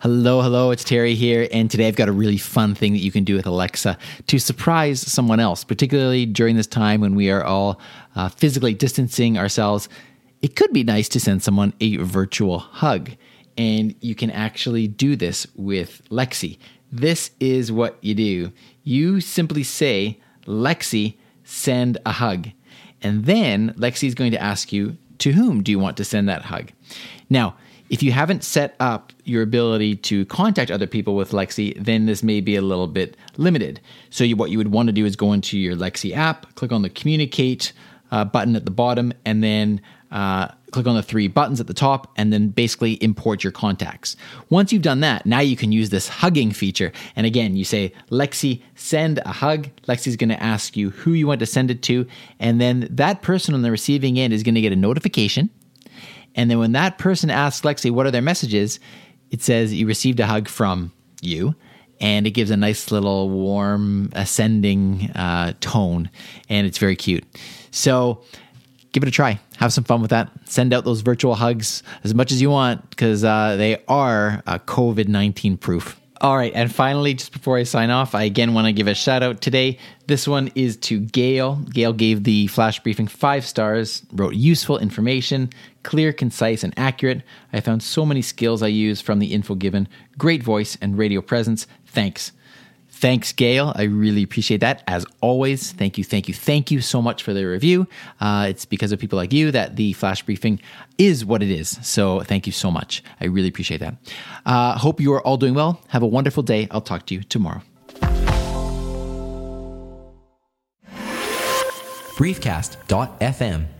Hello, hello, it's Terry here, and today I've got a really fun thing that you can do with Alexa to surprise someone else, particularly during this time when we are all uh, physically distancing ourselves. It could be nice to send someone a virtual hug, and you can actually do this with Lexi. This is what you do you simply say, Lexi, send a hug. And then Lexi is going to ask you, to whom do you want to send that hug? Now, if you haven't set up your ability to contact other people with Lexi, then this may be a little bit limited. So, you, what you would want to do is go into your Lexi app, click on the communicate uh, button at the bottom, and then uh, click on the three buttons at the top, and then basically import your contacts. Once you've done that, now you can use this hugging feature. And again, you say, Lexi, send a hug. Lexi's going to ask you who you want to send it to, and then that person on the receiving end is going to get a notification and then when that person asks Lexi what are their messages, it says you received a hug from you. And it gives a nice little warm ascending uh, tone, and it's very cute. So give it a try. Have some fun with that. Send out those virtual hugs as much as you want because uh, they are uh, COVID 19 proof. All right, and finally, just before I sign off, I again want to give a shout out today. This one is to Gail. Gail gave the flash briefing five stars, wrote useful information, clear, concise, and accurate. I found so many skills I use from the info given. Great voice and radio presence. Thanks. Thanks, Gail. I really appreciate that. As always, thank you, thank you, thank you so much for the review. Uh, it's because of people like you that the flash briefing is what it is. So thank you so much. I really appreciate that. Uh, hope you are all doing well. Have a wonderful day. I'll talk to you tomorrow. Briefcast.fm